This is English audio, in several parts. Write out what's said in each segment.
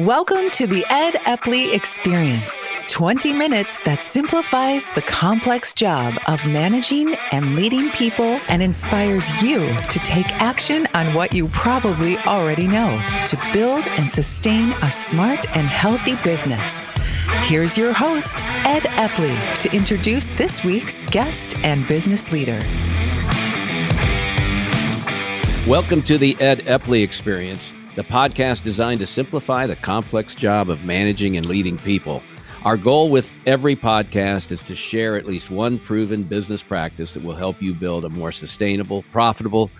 Welcome to the Ed Eppley Experience 20 minutes that simplifies the complex job of managing and leading people and inspires you to take action on what you probably already know to build and sustain a smart and healthy business. Here's your host, Ed Eppley, to introduce this week's guest and business leader. Welcome to the Ed Eppley Experience, the podcast designed to simplify the complex job of managing and leading people. Our goal with every podcast is to share at least one proven business practice that will help you build a more sustainable, profitable,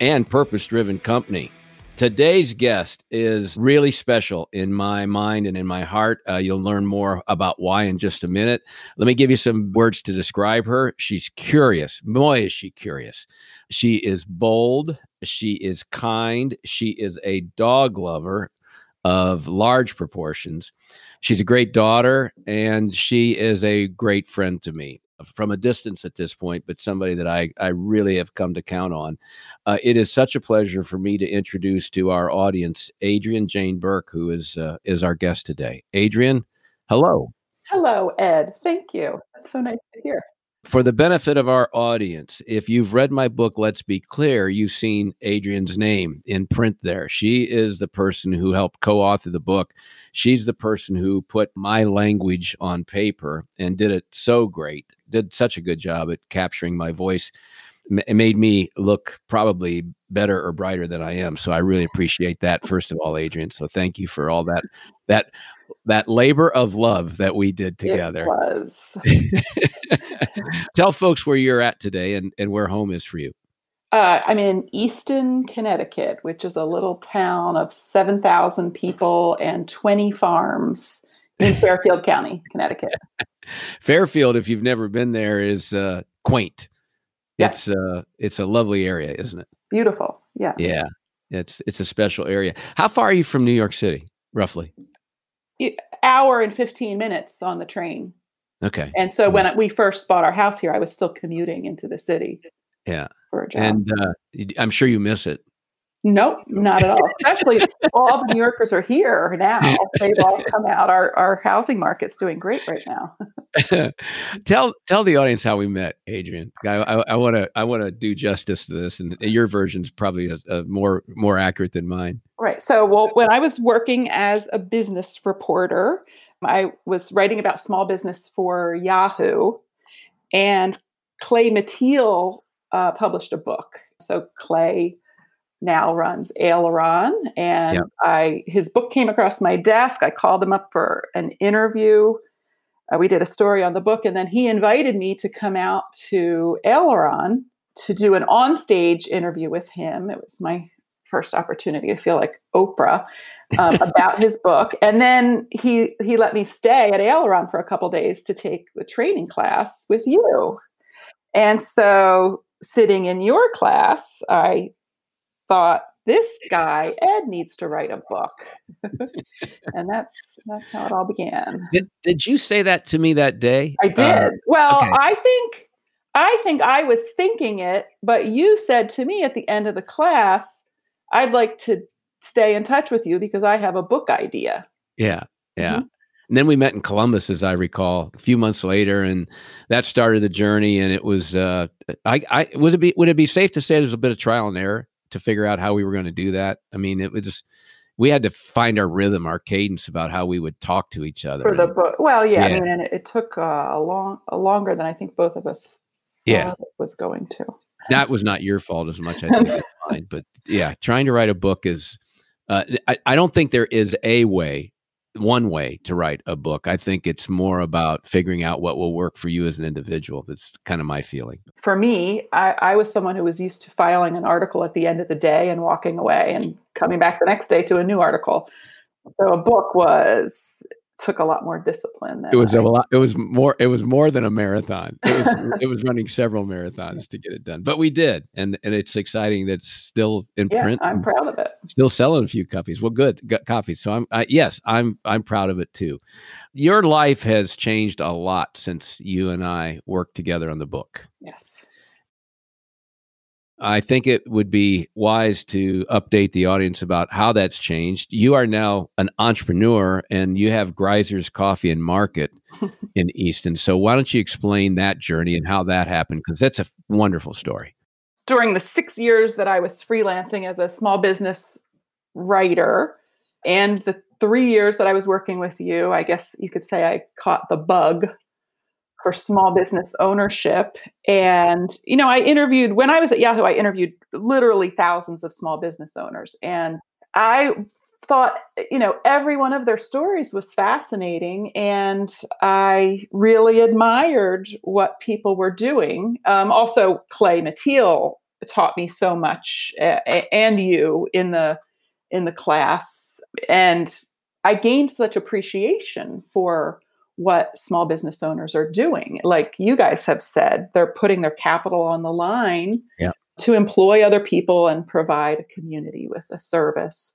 and purpose driven company. Today's guest is really special in my mind and in my heart. Uh, you'll learn more about why in just a minute. Let me give you some words to describe her. She's curious. Boy, is she curious. She is bold. She is kind. She is a dog lover of large proportions. She's a great daughter, and she is a great friend to me from a distance at this point, but somebody that I, I really have come to count on. Uh, it is such a pleasure for me to introduce to our audience Adrienne Jane Burke, who is uh, is our guest today. Adrienne, hello. Hello, Ed. Thank you. So nice to hear for the benefit of our audience, if you've read my book, Let's Be Clear, you've seen Adrienne's name in print there. She is the person who helped co author the book. She's the person who put my language on paper and did it so great, did such a good job at capturing my voice. It made me look probably better or brighter than I am. So I really appreciate that, first of all, Adrienne. So thank you for all that that that labor of love that we did together. It was. Tell folks where you're at today and, and where home is for you. Uh, I'm in Easton, Connecticut, which is a little town of 7,000 people and 20 farms in Fairfield County, Connecticut. Fairfield, if you've never been there, is uh, quaint. Yeah. It's uh, it's a lovely area, isn't it? Beautiful. Yeah. Yeah. It's it's a special area. How far are you from New York City, roughly? Hour and 15 minutes on the train. Okay. And so when we first bought our house here, I was still commuting into the city. Yeah. For a job. And uh, I'm sure you miss it. Nope, not at all. Especially all the New Yorkers are here now. They've all come out. Our our housing market's doing great right now. tell tell the audience how we met, Adrienne. I want to I want to do justice to this, and your version is probably a, a more more accurate than mine. Right. So, well, when I was working as a business reporter, I was writing about small business for Yahoo, and Clay Mathile uh, published a book. So Clay now runs Aileron, and yeah. I his book came across my desk. I called him up for an interview. Uh, we did a story on the book, and then he invited me to come out to Aileron to do an onstage interview with him. It was my first opportunity to feel like Oprah um, about his book, and then he he let me stay at Aileron for a couple days to take the training class with you. And so, sitting in your class, I thought this guy Ed needs to write a book, and that's that's how it all began. Did, did you say that to me that day? I uh, did. Uh, well, okay. I think I think I was thinking it, but you said to me at the end of the class, "I'd like to stay in touch with you because I have a book idea." Yeah, yeah. Mm-hmm. And then we met in Columbus, as I recall, a few months later, and that started the journey. And it was, uh, I, I would it be would it be safe to say there's a bit of trial and error? to figure out how we were going to do that. I mean, it was just we had to find our rhythm, our cadence about how we would talk to each other. For the book, well, yeah, yeah. I mean, and it, it took uh, a long, a longer than I think both of us yeah was going to. That was not your fault as much, I think, as mine. But yeah, trying to write a book is. Uh, I, I don't think there is a way one way to write a book. I think it's more about figuring out what will work for you as an individual. That's kind of my feeling. For me, I, I, was someone who was used to filing an article at the end of the day and walking away and coming back the next day to a new article. So a book was took a lot more discipline. it was I, a lot. It was more. It was more than a marathon. It was. it was running several marathons to get it done, but we did, and and it's exciting. That's still in yeah, print. I'm proud of it. Still selling a few copies. Well, good got copies. So I'm. I, yes, I'm. I'm proud of it too. Your life has changed a lot since you and I worked together on the book. Yes. I think it would be wise to update the audience about how that's changed. You are now an entrepreneur and you have Greiser's Coffee and Market in Easton. So why don't you explain that journey and how that happened? Because that's a wonderful story. During the six years that I was freelancing as a small business writer and the three years that I was working with you, I guess you could say I caught the bug for small business ownership. And, you know, I interviewed, when I was at Yahoo, I interviewed literally thousands of small business owners. And I thought, you know, every one of their stories was fascinating. And I really admired what people were doing. Um, also, Clay Mathile taught me so much, uh, and you in the in the class. And I gained such appreciation for what small business owners are doing. Like you guys have said, they're putting their capital on the line yeah. to employ other people and provide a community with a service.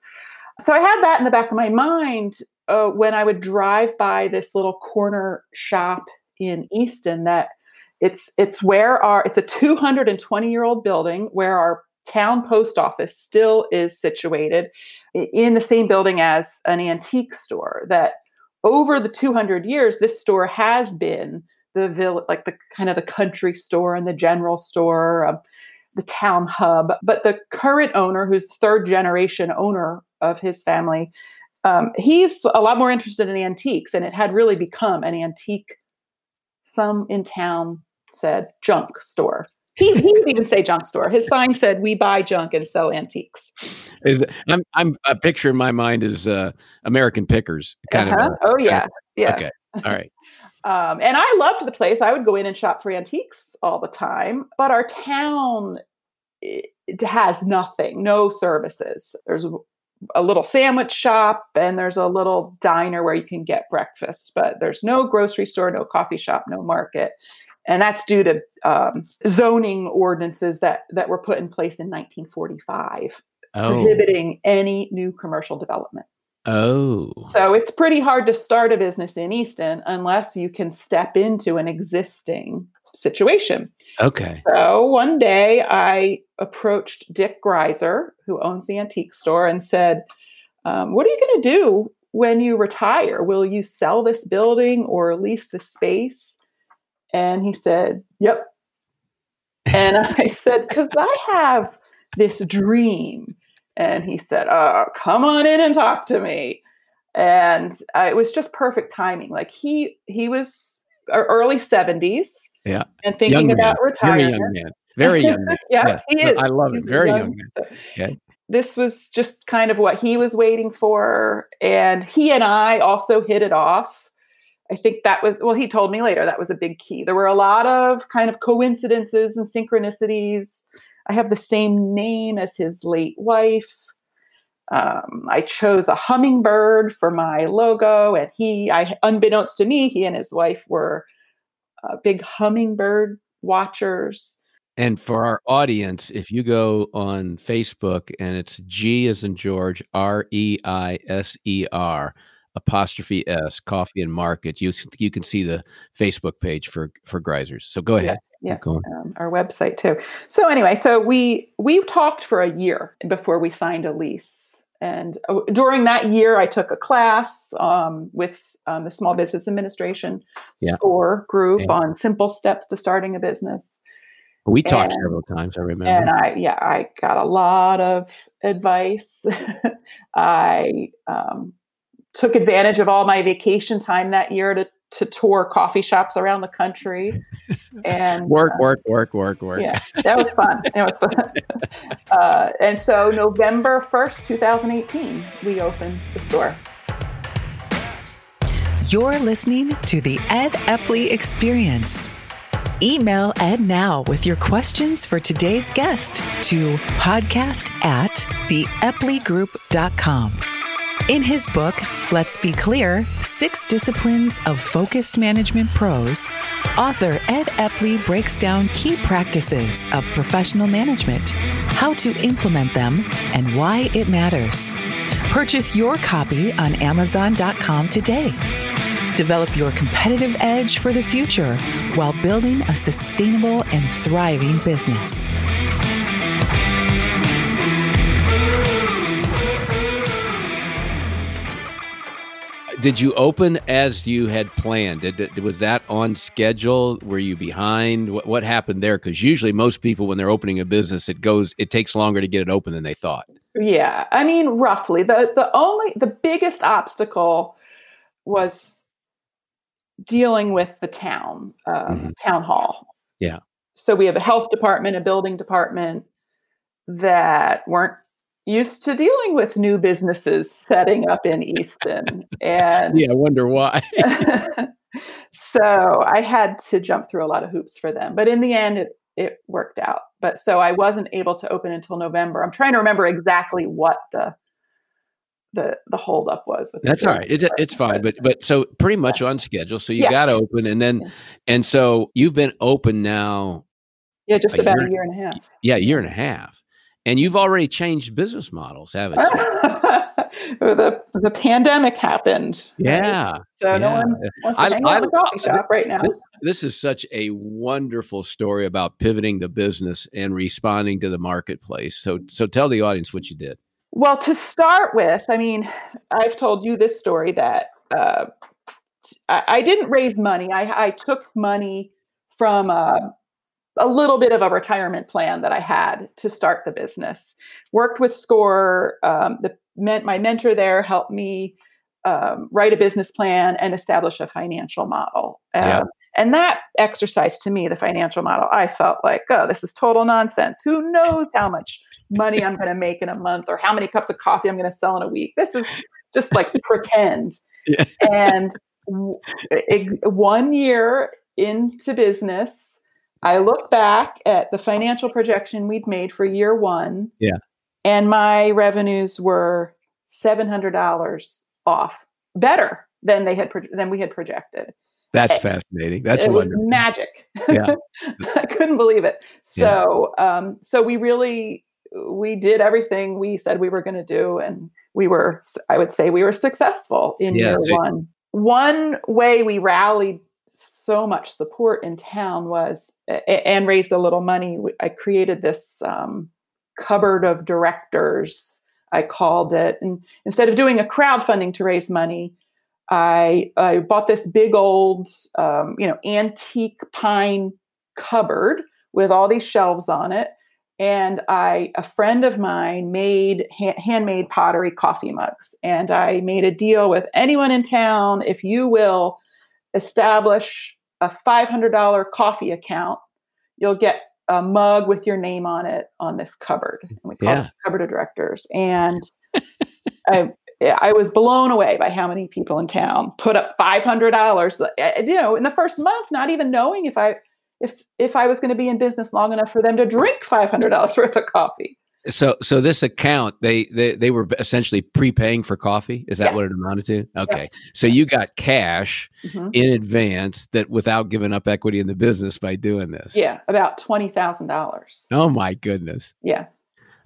So I had that in the back of my mind uh, when I would drive by this little corner shop in Easton that it's it's where our it's a 220 year old building where our town post office still is situated in the same building as an antique store that over the 200 years, this store has been the village, like the kind of the country store and the general store, um, the town hub. But the current owner, who's third generation owner of his family, um, he's a lot more interested in antiques, and it had really become an antique. Some in town said junk store. He, he would even say junk store. His sign said, "We buy junk and sell antiques." Is I'm I'm a picture in my mind is uh, American Pickers kind uh-huh. of. A, oh yeah, kind of, yeah. Okay, all right. um, and I loved the place. I would go in and shop for antiques all the time. But our town it has nothing, no services. There's a, a little sandwich shop and there's a little diner where you can get breakfast, but there's no grocery store, no coffee shop, no market and that's due to um, zoning ordinances that that were put in place in 1945 oh. prohibiting any new commercial development. Oh. So it's pretty hard to start a business in easton unless you can step into an existing situation. Okay. So one day i approached dick greiser who owns the antique store and said um, what are you going to do when you retire? Will you sell this building or lease the space and he said, Yep. And I said, Because I have this dream. And he said, Oh, come on in and talk to me. And uh, it was just perfect timing. Like he he was early 70s. Yeah. And thinking young about man. retirement. Very young man. Very young man. yeah, yes. he is. I love He's it. Very young, young man. So okay. This was just kind of what he was waiting for. And he and I also hit it off I think that was, well, he told me later that was a big key. There were a lot of kind of coincidences and synchronicities. I have the same name as his late wife. Um, I chose a hummingbird for my logo, and he, I, unbeknownst to me, he and his wife were uh, big hummingbird watchers. And for our audience, if you go on Facebook and it's G as in George, R E I S E R, apostrophe s coffee and market you you can see the facebook page for for Greisers so go ahead yeah, yeah. Um, our website too so anyway so we we talked for a year before we signed a lease and uh, during that year i took a class um, with um, the small business administration yeah. score group yeah. on simple steps to starting a business we talked and, several times i remember and i yeah i got a lot of advice i um, took advantage of all my vacation time that year to to tour coffee shops around the country and work, uh, work, work, work, work. Yeah, that was fun. It was fun. Uh, and so November 1st, 2018, we opened the store. You're listening to the Ed Eppley Experience. Email Ed now with your questions for today's guest to podcast at theeppleygroup.com. In his book, Let's Be Clear Six Disciplines of Focused Management Pros, author Ed Eppley breaks down key practices of professional management, how to implement them, and why it matters. Purchase your copy on Amazon.com today. Develop your competitive edge for the future while building a sustainable and thriving business. Did you open as you had planned? Did, was that on schedule? Were you behind? What, what happened there? Because usually most people, when they're opening a business, it goes it takes longer to get it open than they thought. Yeah, I mean, roughly the the only the biggest obstacle was dealing with the town um, Mhm. town hall. Yeah. So we have a health department, a building department that weren't used to dealing with new businesses setting up in Easton, and Yeah, I wonder why. so I had to jump through a lot of hoops for them. But in the end, it, it worked out. But so I wasn't able to open until November. I'm trying to remember exactly what the the the holdup was. With That's all right. It, it's fine. But but so pretty much on schedule. So you Yeah. got open, and then Yeah. and so you've been open now. yeah, just a about year- a year and a half. Yeah, a year and a half, and you've already changed business models, haven't you? the the pandemic happened. right? yeah. So no one wants to I- hang I- out the coffee shop right now. This, this is such a wonderful story about pivoting the business and responding to the marketplace. So, so tell the audience what you did. Well, to start with, I mean, I've told you this story that uh, I, I didn't raise money. I, I took money from a, a little bit of a retirement plan that I had to start the business. Worked with SCORE. Um, the my mentor there helped me um, write a business plan and establish a financial model. Yeah. Um, and that exercise to me, the financial model, I felt like, oh, this is total nonsense. Who knows how much money I'm going to make in a month or how many cups of coffee I'm going to sell in a week? This is just like pretend. Yeah. And w- ex- one year into business, I look back at the financial projection we'd made for year one. Yeah. And my revenues were $700 off, better than they had pro- than we had projected That's Eh, fascinating. That's it was magic. Yeah. I couldn't believe it. Yeah. So, um, so we really we did everything we said we were going to do, and we were. I would say we were successful in Yeah, year so- one. One way we rallied so much support in town was and raised a little money. I created this um, cupboard of directors. I called it, and instead of doing a crowdfunding to raise money, I, I bought this big old, um, you know, antique pine cupboard with all these shelves on it. And I, a friend of mine made ha- handmade pottery coffee mugs. And I made a deal with anyone in town if you will establish a $500 coffee account, you'll get a mug with your name on it on this cupboard. And we call Yeah. it cupboard of directors. And I, I was blown away by how many people in town put up five hundred dollars. Uh, you know, in the first month, not even knowing if I if if I was going to be in business long enough for them to drink five hundred dollars worth of coffee. So, so this account, they, they, they were essentially prepaying for coffee. Is that Yes. what it amounted to? Okay. So you got cash Mhm. in advance that without giving up equity in the business by doing this. Yeah, about twenty thousand dollars. Oh my goodness. Yeah.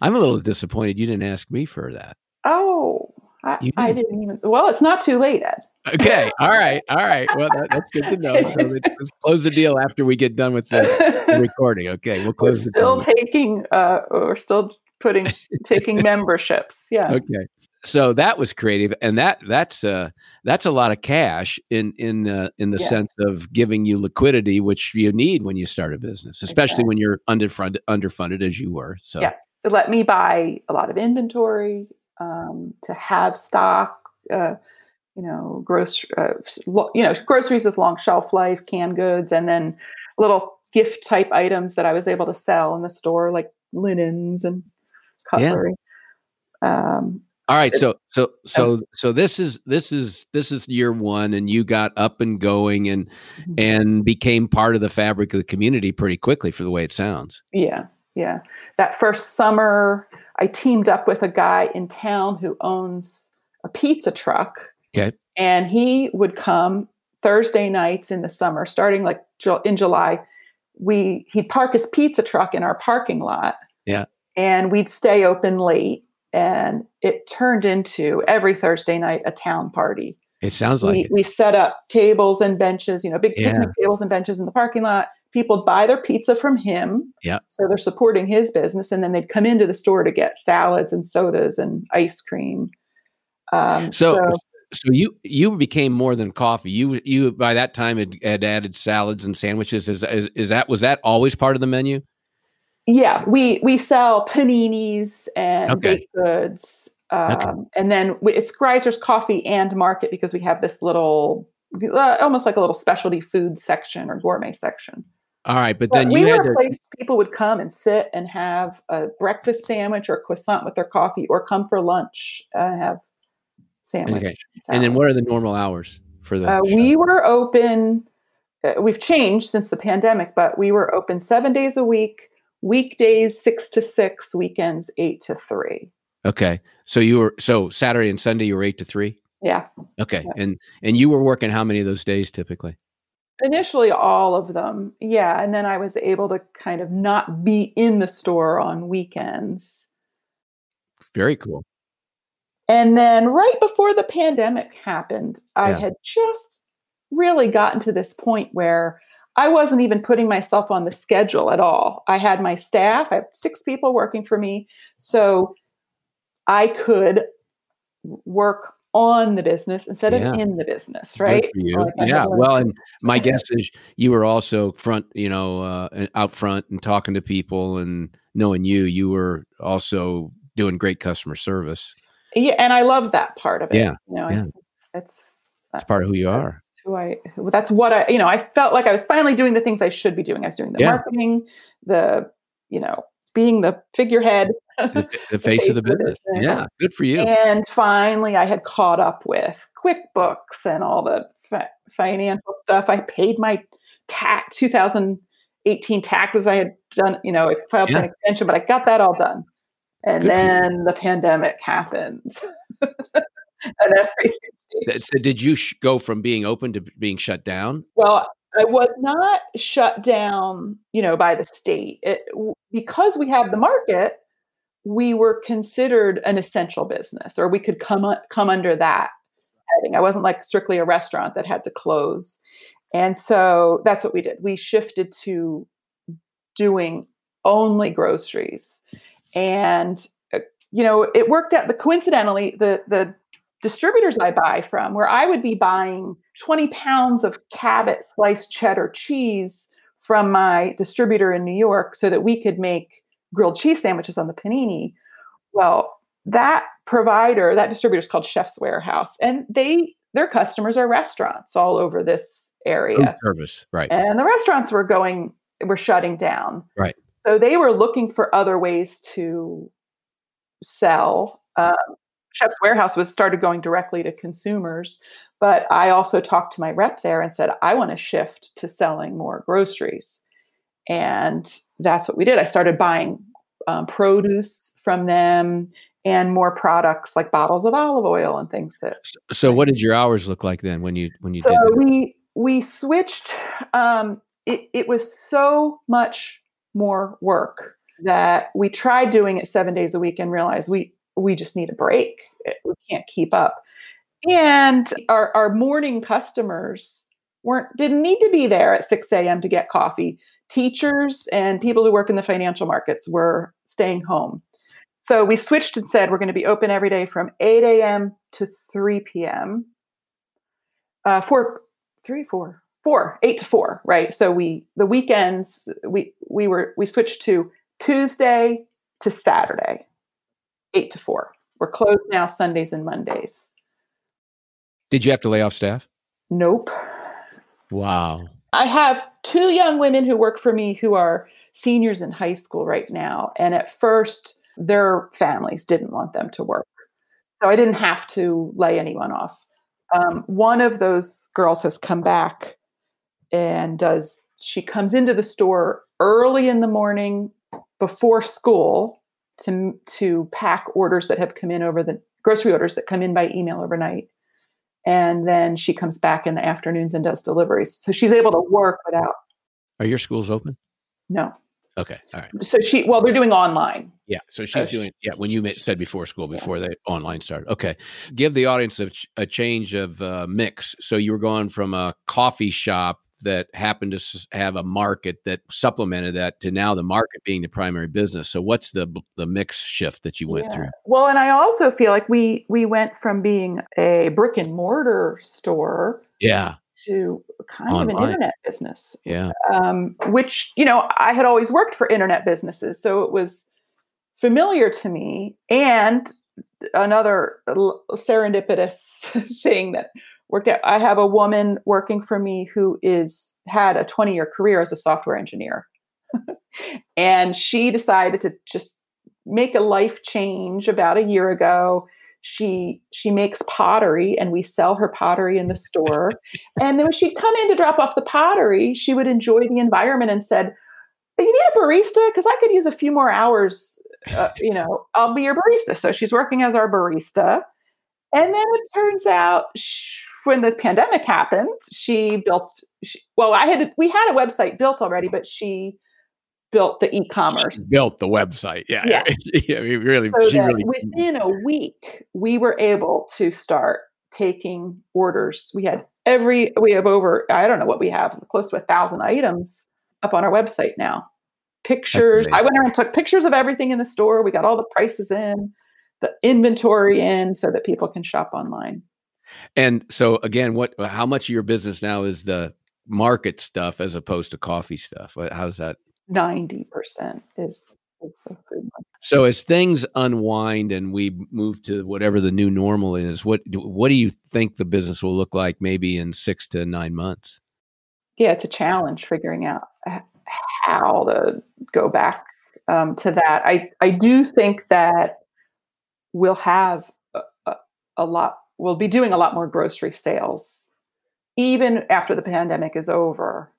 I'm a little disappointed you didn't ask me for that. Oh, I, You I did. didn't even. Well, it's not too late, Ed. Okay. All right. All right. Well, that, that's good to know. So let's, let's close the deal after we get done with the, the recording. Okay. We'll we're close the deal. still deal. taking. Uh, we're still putting taking memberships. Yeah. okay. So that was creative, and that that's uh that's a lot of cash in in the in the Yeah. sense of giving you liquidity, which you need when you start a business, especially when you're underfunded underfunded as you were. So Yeah. It let me buy a lot of inventory um, to have stock. Uh, you know, gross, uh, lo- you know, groceries with long shelf life, canned goods, and then little gift type items that I was able to sell in the store, like linens and Yeah. Um, all right, so so so so this is this is this is year one, and you got up and going and Mhm. and became part of the fabric of the community pretty quickly, for the way it sounds. Yeah, yeah. That first summer, I teamed up with a guy in town who owns a pizza truck. Okay. And he would come Thursday nights in the summer, starting like in July. We he'd park his pizza truck in our parking lot. Yeah. And we'd stay open late. And it turned into every Thursday night a town party It sounds like we, it. we set up tables and benches, you know, big Yeah. picnic tables and benches in the parking lot. People buy their pizza from him. Yeah. So they're supporting his business. And then they'd come into the store to get salads and sodas and ice cream. Um, So, so you you became more than coffee. You you by that time had, had added salads and sandwiches. Is, is is that was that always part of the menu? Yeah, we we sell paninis and Okay. baked goods, um, Okay. and then we, it's Greiser's Coffee and Market because we have this little, uh, almost like a little specialty food section or gourmet section. All right, but But then we you were had a place people would come and sit and have a breakfast sandwich or a croissant with their coffee, or come for lunch and have sandwich. Okay. And then what are the normal hours for the? Uh, we were open. Uh, we've changed since the pandemic, but we were open seven days a week, weekdays six to six, weekends eight to three. okay, so you were so Saturday and Sunday you were eight to three. Yeah, Okay, Yeah. and and you were working how many of those days typically? initially all of them. Yeah, and then I was able to kind of not be in the store on weekends. Very cool. And then right before the pandemic happened, I Yeah. had just really gotten to this point where I wasn't even putting myself on the schedule at all. I had my staff, I have six people working for me. So I could work on the business instead Yeah. of in the business, right? Like yeah. Well, and my guess is you were also front, you know, uh, out front and talking to people and knowing you, you were also doing great customer service. yeah, and I love that part of it. Yeah, You know, yeah. it's It's part of who you are. Who I who- that's what I you know, I felt like I was finally doing the things I should be doing. I was doing the Yeah. marketing, the you know, being the figurehead. The, the face of the business. Yeah. Good for you. And finally I had caught up with QuickBooks and all the fi- financial stuff. I paid my tax 2018 taxes I had done, you know, I filed Yeah. an extension, but I got that all done. And Good then the pandemic happened. and everything So did you sh- go from being open to being shut down? Well, I was not shut down, you know, by the state. It, because we have the market, we were considered an essential business, or we could come come under that heading. I wasn't like strictly a restaurant that had to close, and so that's what we did. We shifted to doing only groceries, and uh, you know, it worked out. The coincidentally, the the distributors I buy from, where I would be buying 20 pounds of Cabot sliced cheddar cheese from my distributor in New York so that we could make grilled cheese sandwiches on the panini. Well, that provider, that distributor is called Chef's Warehouse, and they their customers are restaurants all over this Food area service. Right. and the restaurants were going were shutting down Right. so they were looking for other ways to sell um, chef's warehouse was started going directly to consumers but i also talked to my rep there and said i want to shift to selling more groceries. And that's what we did. I started buying um, produce from them and more products like bottles of olive oil and things that So what did your hours look like then when you when you so we we switched um it, it was so much more work that we tried doing it seven days a week and realized we we just need a break. We can't keep up. And our our morning customers weren't didn't need to be there at 6 a.m to get coffee. Teachers and people who work in the financial markets were staying home. So we switched and said we're going to be open every day from 8 a.m to 3 p.m uh, four, three, four, four, eight to four, right? So we the weekends we we were we switched to Tuesday to Saturday, eight to four. We're closed now Sundays and Mondays. Did you have to lay off staff? Nope. Wow. I have two young women who work for me who are seniors in high school right now. And at first, their families didn't want them to work. So I didn't have to lay anyone off. Um, one of those girls has come back and does, she comes into the store early in the morning before school to, to pack orders that have come in over the grocery orders that come in by email overnight and then she comes back in the afternoons and does deliveries. So she's able to work without Are your schools open? no. Okay. All right. So she well, they're doing online. Yeah. So So she's she- doing, yeah, when you said before school, before the online started. Okay. Give the audience a, a change of uh, mix. So you were going from a coffee shop that happened to have a market that supplemented that to now the market being the primary business. So what's the the mix shift that you went yeah. through? Well, and I also feel like we we went from being a brick and mortar store, yeah, to kind Online. of an internet business. Yeah. Um, which, you know, I had always worked for internet businesses. So it was familiar to me. And another serendipitous thing that worked out i have a woman working for me who is had a 20 year career as a software engineer. And she decided to just make a life change about a year ago. She she makes pottery and we sell her pottery in the store. And then when she'd come in to drop off the pottery she would enjoy the environment and said you need a barista? Because i could use a few more hours uh, you know i'll be your barista. So she's working as our barista. And then it turns out she, when the pandemic happened she built she, well i had we had a website built already but she built the e-commerce. She built the website. Yeah. Yeah. yeah really, so she really within a week, we were able to start taking orders. We had every we have over, I don't know what we have, close to a thousand items up on our website now. Pictures. I went around and took pictures of everything in the store. We got all the prices in, the inventory in so that people can shop online. And so again, what how much of your business now is the market stuff as opposed to coffee stuff? How's that 90% is is the food one. So as things unwind and we move to whatever the new normal is, what what do you think the business will look like maybe in 6 to 9 months? Yeah, it's a challenge figuring out how to go back um, to that. I I do think that we'll have a, a, a lot we'll be doing a lot more grocery sales even after the pandemic is over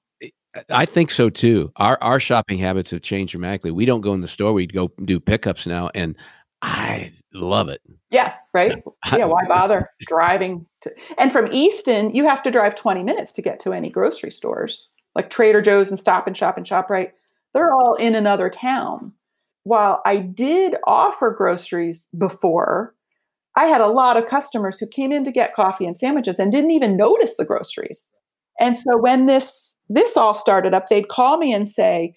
I think so too. Our our shopping habits have changed dramatically. We don't go in the store; we go do pickups now, and I love it. Yeah, right. Yeah, why bother driving? To, and from Easton, you have to drive twenty minutes to get to any grocery stores, like Trader Joe's and Stop and Shop and Shoprite. They're all in another town. While I did offer groceries before, I had a lot of customers who came in to get coffee and sandwiches and didn't even notice the groceries. And so when this this all started up, they'd call me and say,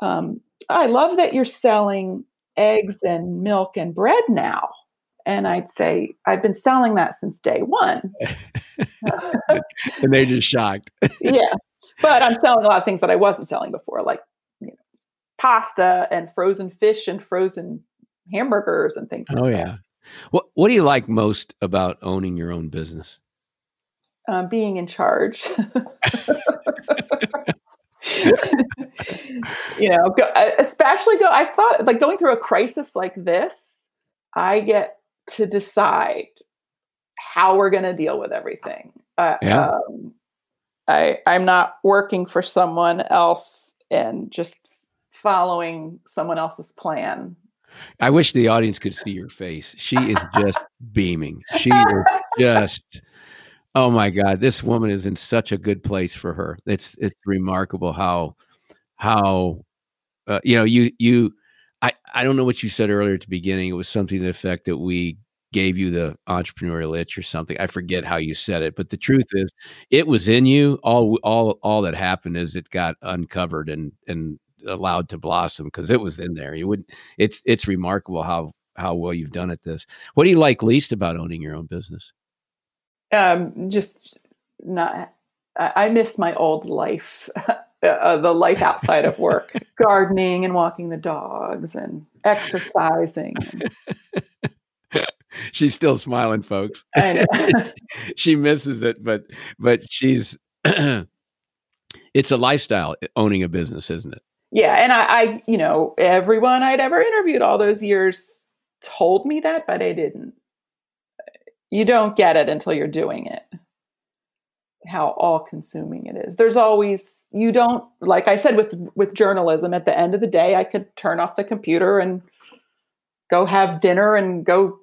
um, I love that you're selling eggs and milk and bread now. And I'd say, I've been selling that since day one. and they're just shocked. yeah. But I'm selling a lot of things that I wasn't selling before, like you know, pasta and frozen fish and frozen hamburgers and things like oh, yeah. What What do you like most about owning your own business? Um, being in charge. you know, go, uh, especially go. I thought like going through a crisis like this, I get to decide how we're going to deal with everything. Uh, yeah. Um, I I'm not working for someone else and just following someone else's plan. I wish the audience could see your face. She is just beaming. She is just Oh my God, this woman is in such a good place for her. It's it's remarkable how how uh, you know you you I I don't know what you said earlier at the beginning. It was something to the effect that we gave you the entrepreneurial itch or something. I forget how you said it, but the truth is, it was in you. All all all that happened is it got uncovered and and allowed to blossom because it was in there. You would. It's it's remarkable how how well you've done at this. What do you like least about owning your own business? um, just not. I miss my old life, uh, the life outside of work, gardening and walking the dogs and exercising. she's still smiling, folks. she misses it, but but she's. it's a lifestyle owning a business, isn't it? Yeah, and I, I, you know, everyone I'd ever interviewed all those years told me that, but I didn't. You don't get it until you're doing it. How all consuming it is. There's always you don't like i said with with journalism at the end of the day i could turn off the computer and go have dinner and go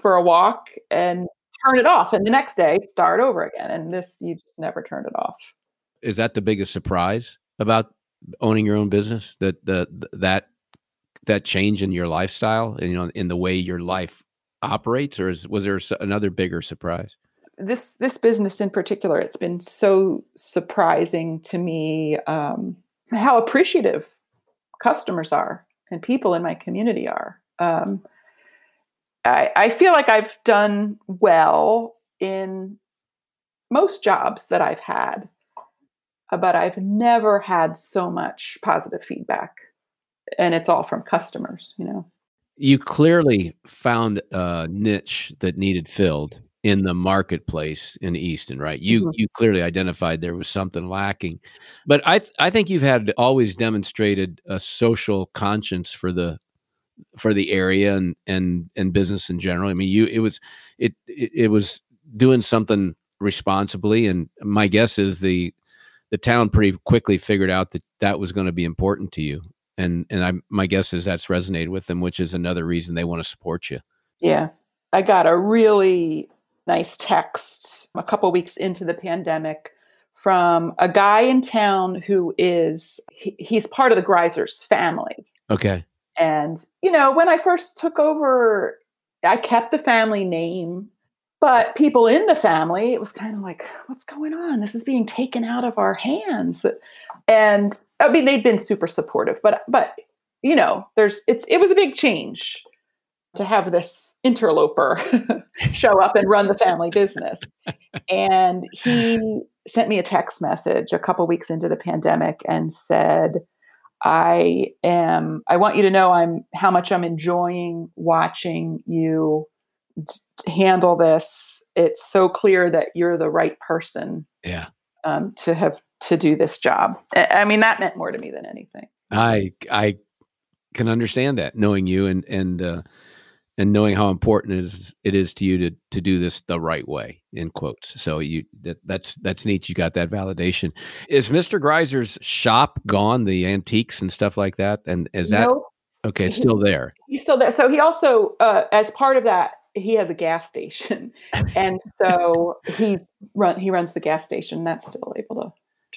for a walk and turn it off and the next day start over again and this you just never turned it off. Is that the biggest surprise about owning your own business that the that that change in your lifestyle and you know in the way your life operates, or is, was there another bigger surprise? this this business in particular, it's been so surprising to me um, how appreciative customers are and people in my community are. Um, I, I feel like I've done well in most jobs that I've had, but I've never had so much positive feedback, and it's all from customers. You know, you clearly found a niche that needed filled in the marketplace in Easton, right? You mm-hmm. you clearly identified there was something lacking, but I th- I think you've had always demonstrated a social conscience for the for the area and and and business in general. I mean, you it was it it, it was doing something responsibly, and my guess is the the town pretty quickly figured out that that was going to be important to you, and and I my guess is that's resonated with them, which is another reason they want to support you. Yeah, I got a really nice text a couple weeks into the pandemic from a guy in town who is he, he's part of the Greisers family. Okay. And you know, when I first took over, I kept the family name, but people in the family, it was kind of like, what's going on? This is being taken out of our hands. And I mean, they've been super supportive, but but you know, there's it's it was a big change to have this interloper show up and run the family business. And he sent me a text message a couple weeks into the pandemic and said, I am I want you to know I'm how much I'm enjoying watching you t- handle this. It's so clear that you're the right person. Yeah. Um, to have to do this job. I mean that meant more to me than anything. I I can understand that knowing you and and uh and knowing how important it is it is to you to to do this the right way in quotes so you that that's that's neat you got that validation is mr greiser's shop gone the antiques and stuff like that and is that nope. okay it's still there he's still there so he also uh, as part of that he has a gas station and so he's run he runs the gas station that's still able to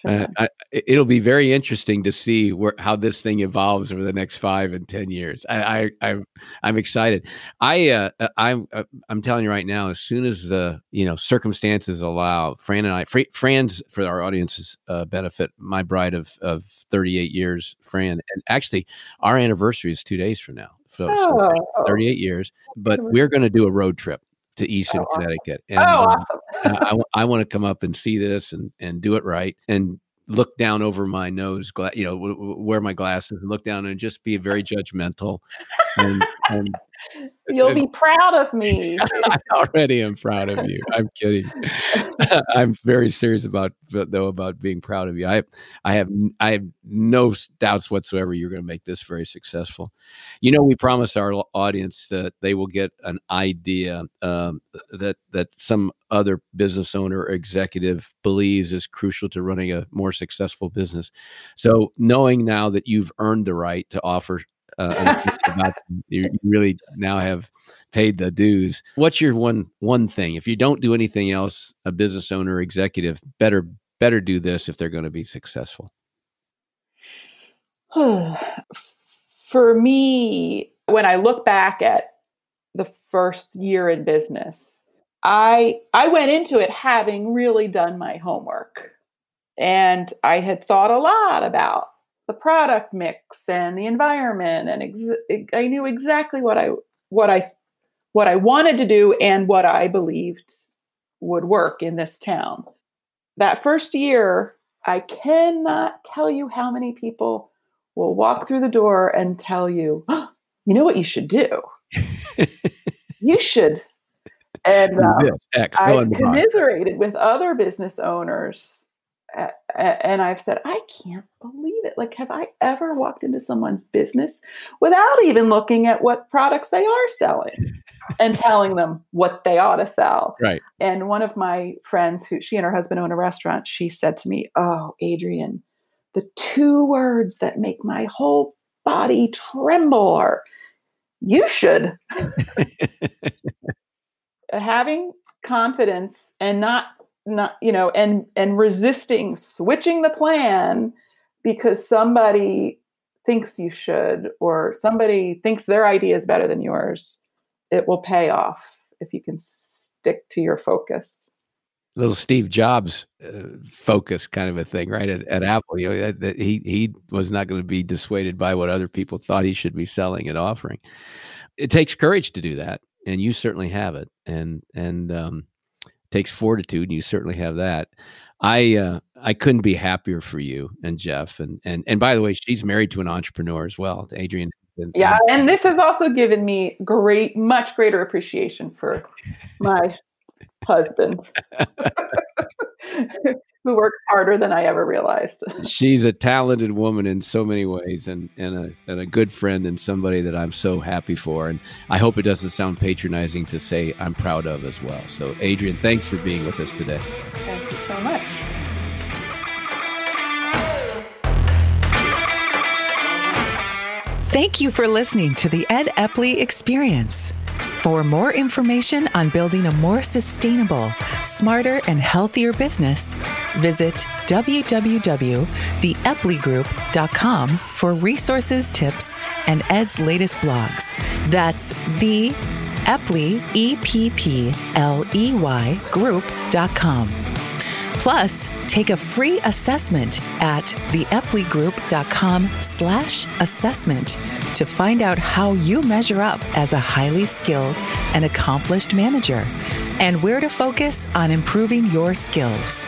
uh, I, it'll be very interesting to see where how this thing evolves over the next five and ten years. I, I am I'm excited. I uh, uh I'm uh, I'm telling you right now. As soon as the you know circumstances allow, Fran and I, Fran's for our audience's uh, benefit, my bride of of 38 years, Fran, and actually our anniversary is two days from now. So, oh. so 38 years, but we're going to do a road trip to Easton, oh, Connecticut. And, oh, um, awesome! I, I want to come up and see this and and do it right and look down over my nose, gla- you know, w- w- wear my glasses and look down and just be very judgmental. And, and You'll be proud of me. I already am proud of you. I'm kidding. I'm very serious about though about being proud of you. I I have I have no doubts whatsoever you're going to make this very successful. You know, we promise our audience that they will get an idea um, that that some other business owner or executive believes is crucial to running a more successful business. So, knowing now that you've earned the right to offer uh, about you really now have paid the dues. What's your one one thing? If you don't do anything else, a business owner, executive better better do this if they're going to be successful. For me, when I look back at the first year in business, I I went into it having really done my homework. And I had thought a lot about the product mix and the environment and ex- I knew exactly what I what I what I wanted to do and what I believed would work in this town. That first year, I cannot tell you how many people will walk through the door and tell you, oh, you know what you should do? you should. And uh, I commiserated with other business owners and I've said, I can't believe it. Like, have I ever walked into someone's business without even looking at what products they are selling and telling them what they ought to sell? Right. And one of my friends, who she and her husband own a restaurant, she said to me, Oh, Adrienne, the two words that make my whole body tremble are, you should. Having confidence and not not you know and and resisting switching the plan because somebody thinks you should or somebody thinks their idea is better than yours it will pay off if you can stick to your focus little Steve Jobs uh, focus kind of a thing, right? At, at Apple, you know, that, that he he was not going to be dissuaded by what other people thought he should be selling and offering. It takes courage to do that, and you certainly have it, and and um, takes fortitude, and you certainly have that. I uh, I couldn't be happier for you and Jeff, and and and by the way, she's married to an entrepreneur as well, Adrienne. And, yeah, and this has also given me great, much greater appreciation for my husband who works harder than I ever realized. She's a talented woman in so many ways and, and, a, and a good friend and somebody that I'm so happy for. And I hope it doesn't sound patronizing to say I'm proud of as well. So, Adrienne, thanks for being with us today. Thank you so much. Thank you for listening to the Ed Eppley Experience. For more information on building a more sustainable, smarter, and healthier business, visit www.theeppleygroup.com for resources, tips, and Ed's latest blogs. That's the Eppley, E P P L E Y group.com. Plus, take a free assessment at theeppleygroup.com slash assessment to find out how you measure up as a highly skilled and accomplished manager and where to focus on improving your skills.